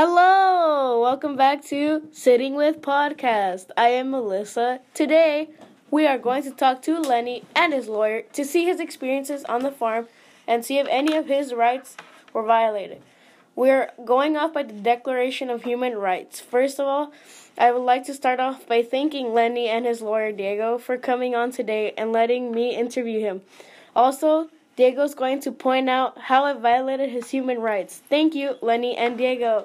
Hello, welcome back to Sitting with Podcast. I am Melissa. Today, we are going to talk to Lenny and his lawyer to see his experiences on the farm and see if any of his rights were violated. We're going off by the Declaration of Human Rights. First of all, I would like to start off by thanking Lenny and his lawyer Diego for coming on today and letting me interview him. Also, Diego's going to point out how it violated his human rights. Thank you, Lenny and Diego.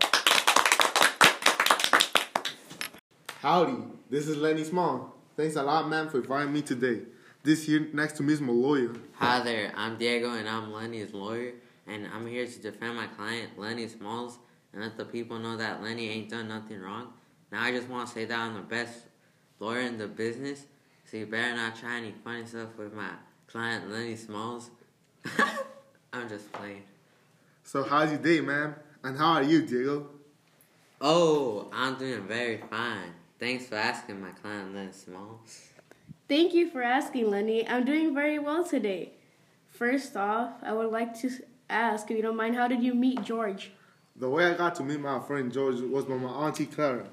Howdy, this is Lenny Small. Thanks a lot, man, for inviting me today. This here next to me is my lawyer. Hi there, I'm Diego and I'm Lenny's lawyer, and I'm here to defend my client, Lenny Smalls, and let the people know that Lenny ain't done nothing wrong. Now I just want to say that I'm the best lawyer in the business, so you better not try any funny stuff with my client, Lenny Smalls. I'm just playing. So, how's your day, man? And how are you, Diego? Oh, I'm doing very fine. Thanks for asking my client, Lenny Smalls. Thank you for asking, Lenny. I'm doing very well today. First off, I would like to ask, if you don't mind, how did you meet George? The way I got to meet my friend George was by my auntie Clara.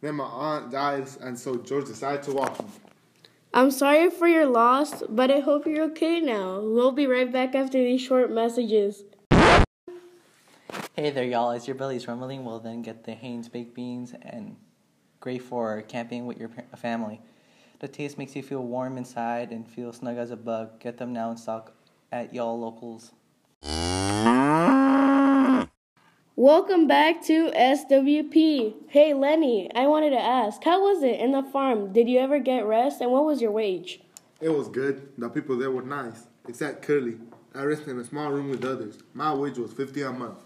Then my aunt died, and so George decided to walk me. I'm sorry for your loss, but I hope you're okay now. We'll be right back after these short messages. Hey there, y'all. As your belly's rumbling, we'll then get the Heinz baked beans and great for camping with your family. The taste makes you feel warm inside and feel snug as a bug. Get them now in stock at y'all locals. Welcome back to SWP. Hey Lenny, I wanted to ask, how was it in the farm? Did you ever get rest and what was your wage? It was good. The people there were nice, except Curly. I rested in a small room with others. My wage was 50 a month.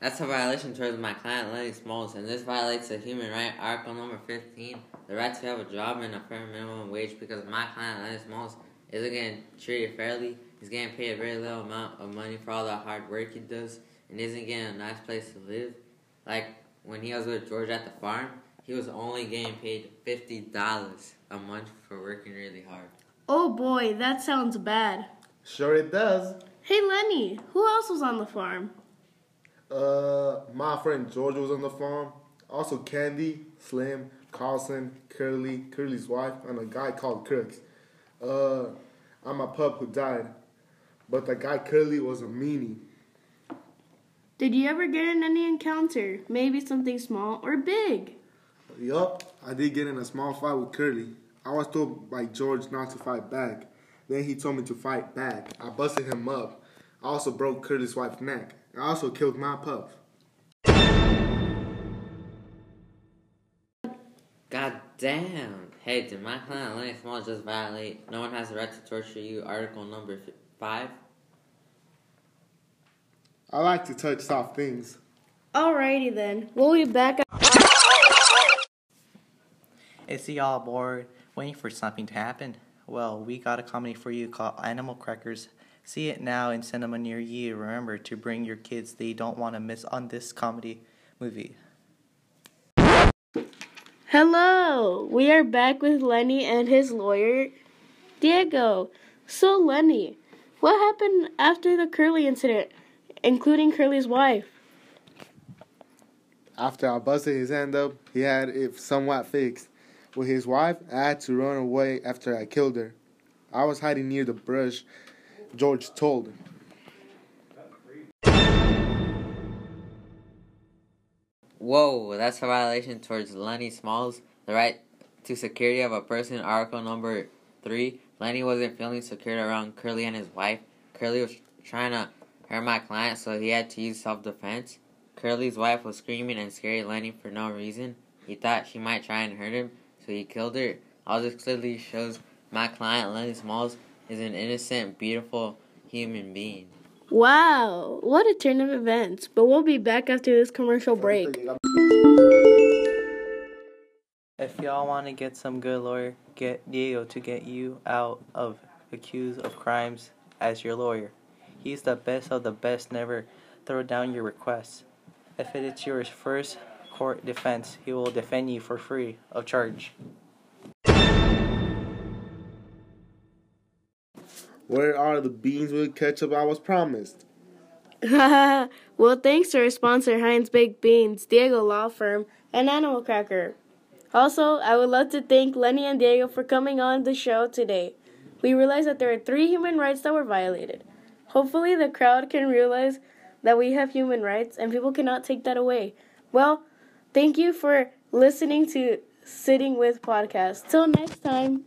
That's a violation towards my client Lenny Smalls, and this violates the human right article number 15, the right to have a job and a fair minimum wage because my client Lenny Smalls isn't getting treated fairly. He's getting paid a very little amount of money for all the hard work he does and isn't getting a nice place to live. Like when he was with George at the farm, he was only getting paid $50 a month for working really hard. Oh boy, that sounds bad. Sure, it does. Hey Lenny, who else was on the farm? Uh, my friend George was on the farm. Also, Candy, Slim, Carlson, Curly, Curly's wife, and a guy called Crooks. Uh, I'm a pup who died. But the guy Curly was a meanie. Did you ever get in any encounter? Maybe something small or big? Yup, I did get in a small fight with Curly. I was told by George not to fight back. Then he told me to fight back. I busted him up. I also broke Curly's wife's neck. I also killed my pup. God damn. Hey, did my client Lenny Small just violate No One Has the Right to Torture You, article number 5? I like to touch soft things. Alrighty then, we'll be back. Is he all bored, waiting for something to happen? Well, we got a comedy for you called Animal Crackers. See it now in cinema near you. Remember to bring your kids; they don't want to miss on this comedy movie. Hello, we are back with Lenny and his lawyer, Diego. So, Lenny, what happened after the Curly incident, including Curly's wife? After I busted his hand up, he had it somewhat fixed. With his wife, I had to run away after I killed her. I was hiding near the brush, George told. Whoa, that's a violation towards Lenny Smalls, the right to security of a person, article number 3. Lenny wasn't feeling secure around Curly and his wife. Curly was trying to hurt my client, so he had to use self defense. Curly's wife was screaming and scaring Lenny for no reason. He thought she might try and hurt him, so he killed her. All this clearly shows my client, Lenny Smalls, is an innocent, beautiful human being. Wow, what a turn of events. But we'll be back after this commercial break. If y'all want to get some good lawyer, get Diego to get you out of accused of crimes as your lawyer. He's the best of the best. Never throw down your requests. If it is your first court defense, he will defend you for free of charge. Where are the beans with ketchup I was promised? well, thanks to our sponsor, Heinz Baked Beans, Diego Law Firm, and Animal Cracker. Also, I would love to thank Lenny and Diego for coming on the show today. We realize that there are three human rights that were violated. Hopefully, the crowd can realize that we have human rights and people cannot take that away. Well, thank you for listening to Sitting with Podcast. Till next time.